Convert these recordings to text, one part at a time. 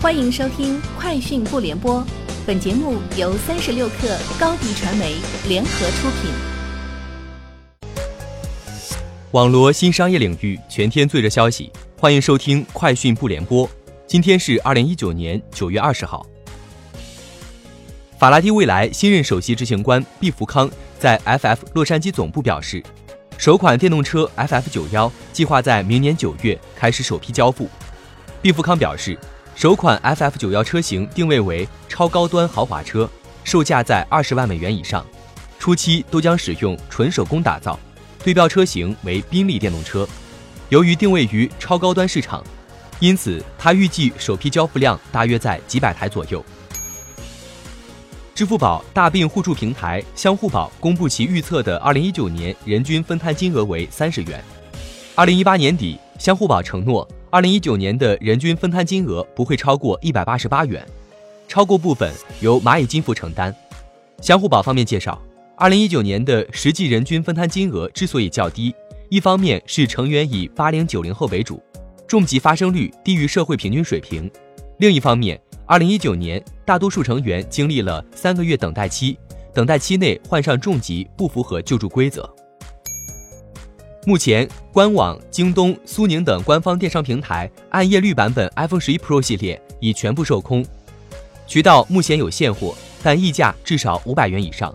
欢迎收听《快讯不联播》，本节目由三十六克高低传媒联合出品。网罗新商业领域全天最热消息，欢迎收听《快讯不联播》。今天是二零一九年九月二十号。法拉第未来新任首席执行官毕福康在 FF 洛杉矶总部表示，首款电动车 FF 九幺计划在明年九月开始首批交付。毕福康表示，首款 FF 九幺车型定位为超高端豪华车，售价在二十万美元以上，初期都将使用纯手工打造，对标车型为宾利电动车。由于定位于超高端市场，因此它预计首批交付量大约在几百台左右。支付宝大病互助平台相互宝公布其预测的二零一九年人均分摊金额为三十元。二零一八年底，相互宝承诺二零一九年的人均分摊金额不会超过一百八十八元，超过部分由蚂蚁金服承担。相互宝方面介绍，二零一九年的实际人均分摊金额之所以较低，一方面是成员以八零九零后为主，重疾发生率低于社会平均水平；另一方面，二零一九年。大多数成员经历了三个月等待期，等待期内患上重疾不符合救助规则。目前，官网、京东、苏宁等官方电商平台暗夜绿版本 iPhone 十一 Pro 系列已全部售空，渠道目前有现货，但溢价至少五百元以上。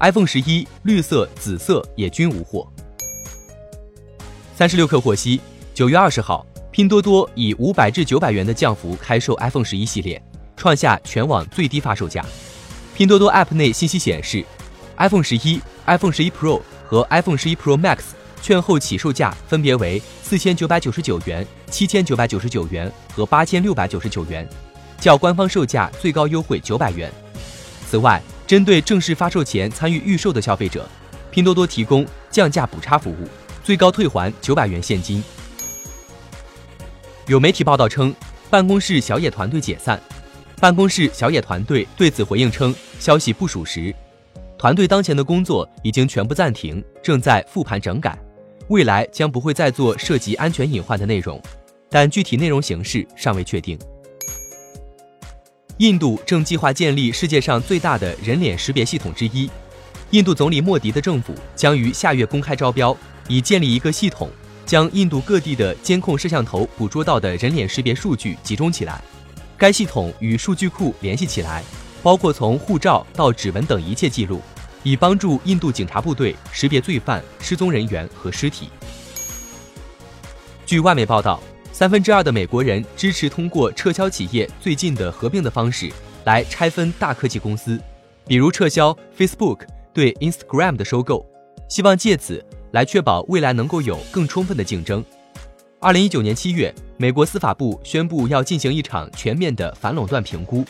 iPhone 十一绿色、紫色也均无货。三十六氪获悉，九月二十号，拼多多以五百至九百元的降幅开售 iPhone 十一系列。创下全网最低发售价。拼多多 App 内信息显示，iPhone 十一、iPhone 十一 Pro 和 iPhone 十一 Pro Max 券后起售价分别为四千九百九十九元、七千九百九十九元和八千六百九十九元，较官方售价最高优惠九百元。此外，针对正式发售前参与预售的消费者，拼多多提供降价补差服务，最高退还九百元现金。有媒体报道称，办公室小野团队解散。办公室小野团队对此回应称，消息不属实。团队当前的工作已经全部暂停，正在复盘整改，未来将不会再做涉及安全隐患的内容，但具体内容形式尚未确定。印度正计划建立世界上最大的人脸识别系统之一，印度总理莫迪的政府将于下月公开招标，以建立一个系统，将印度各地的监控摄像头捕捉到的人脸识别数据集中起来。该系统与数据库联系起来，包括从护照到指纹等一切记录，以帮助印度警察部队识别罪犯、失踪人员和尸体。据外媒报道，三分之二的美国人支持通过撤销企业最近的合并的方式来拆分大科技公司，比如撤销 Facebook 对 Instagram 的收购，希望借此来确保未来能够有更充分的竞争。二零一九年七月，美国司法部宣布要进行一场全面的反垄断评估。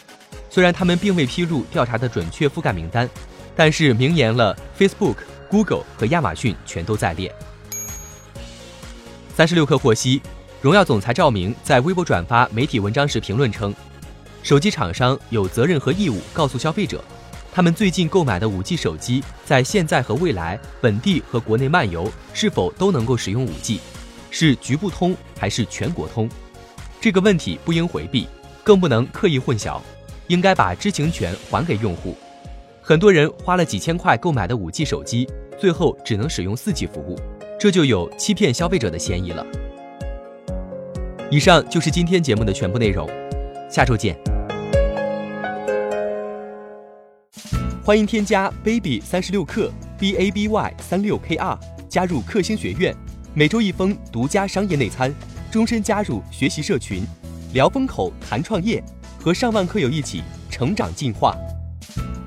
虽然他们并未披露调查的准确覆盖名单，但是明年了 Facebook、Google 和亚马逊全都在列。三十六氪获悉，荣耀总裁赵明在微博转发媒体文章时评论称，手机厂商有责任和义务告诉消费者，他们最近购买的五 G 手机在现在和未来本地和国内漫游是否都能够使用五 G。是局部通还是全国通？这个问题不应回避，更不能刻意混淆，应该把知情权还给用户。很多人花了几千块购买的五 G 手机，最后只能使用四 G 服务，这就有欺骗消费者的嫌疑了。以上就是今天节目的全部内容，下周见。欢迎添加 baby 三十六克 b a b y 三六 k r 加入克星学院。每周一封独家商业内参，终身加入学习社群，聊风口谈创业，和上万课友一起成长进化。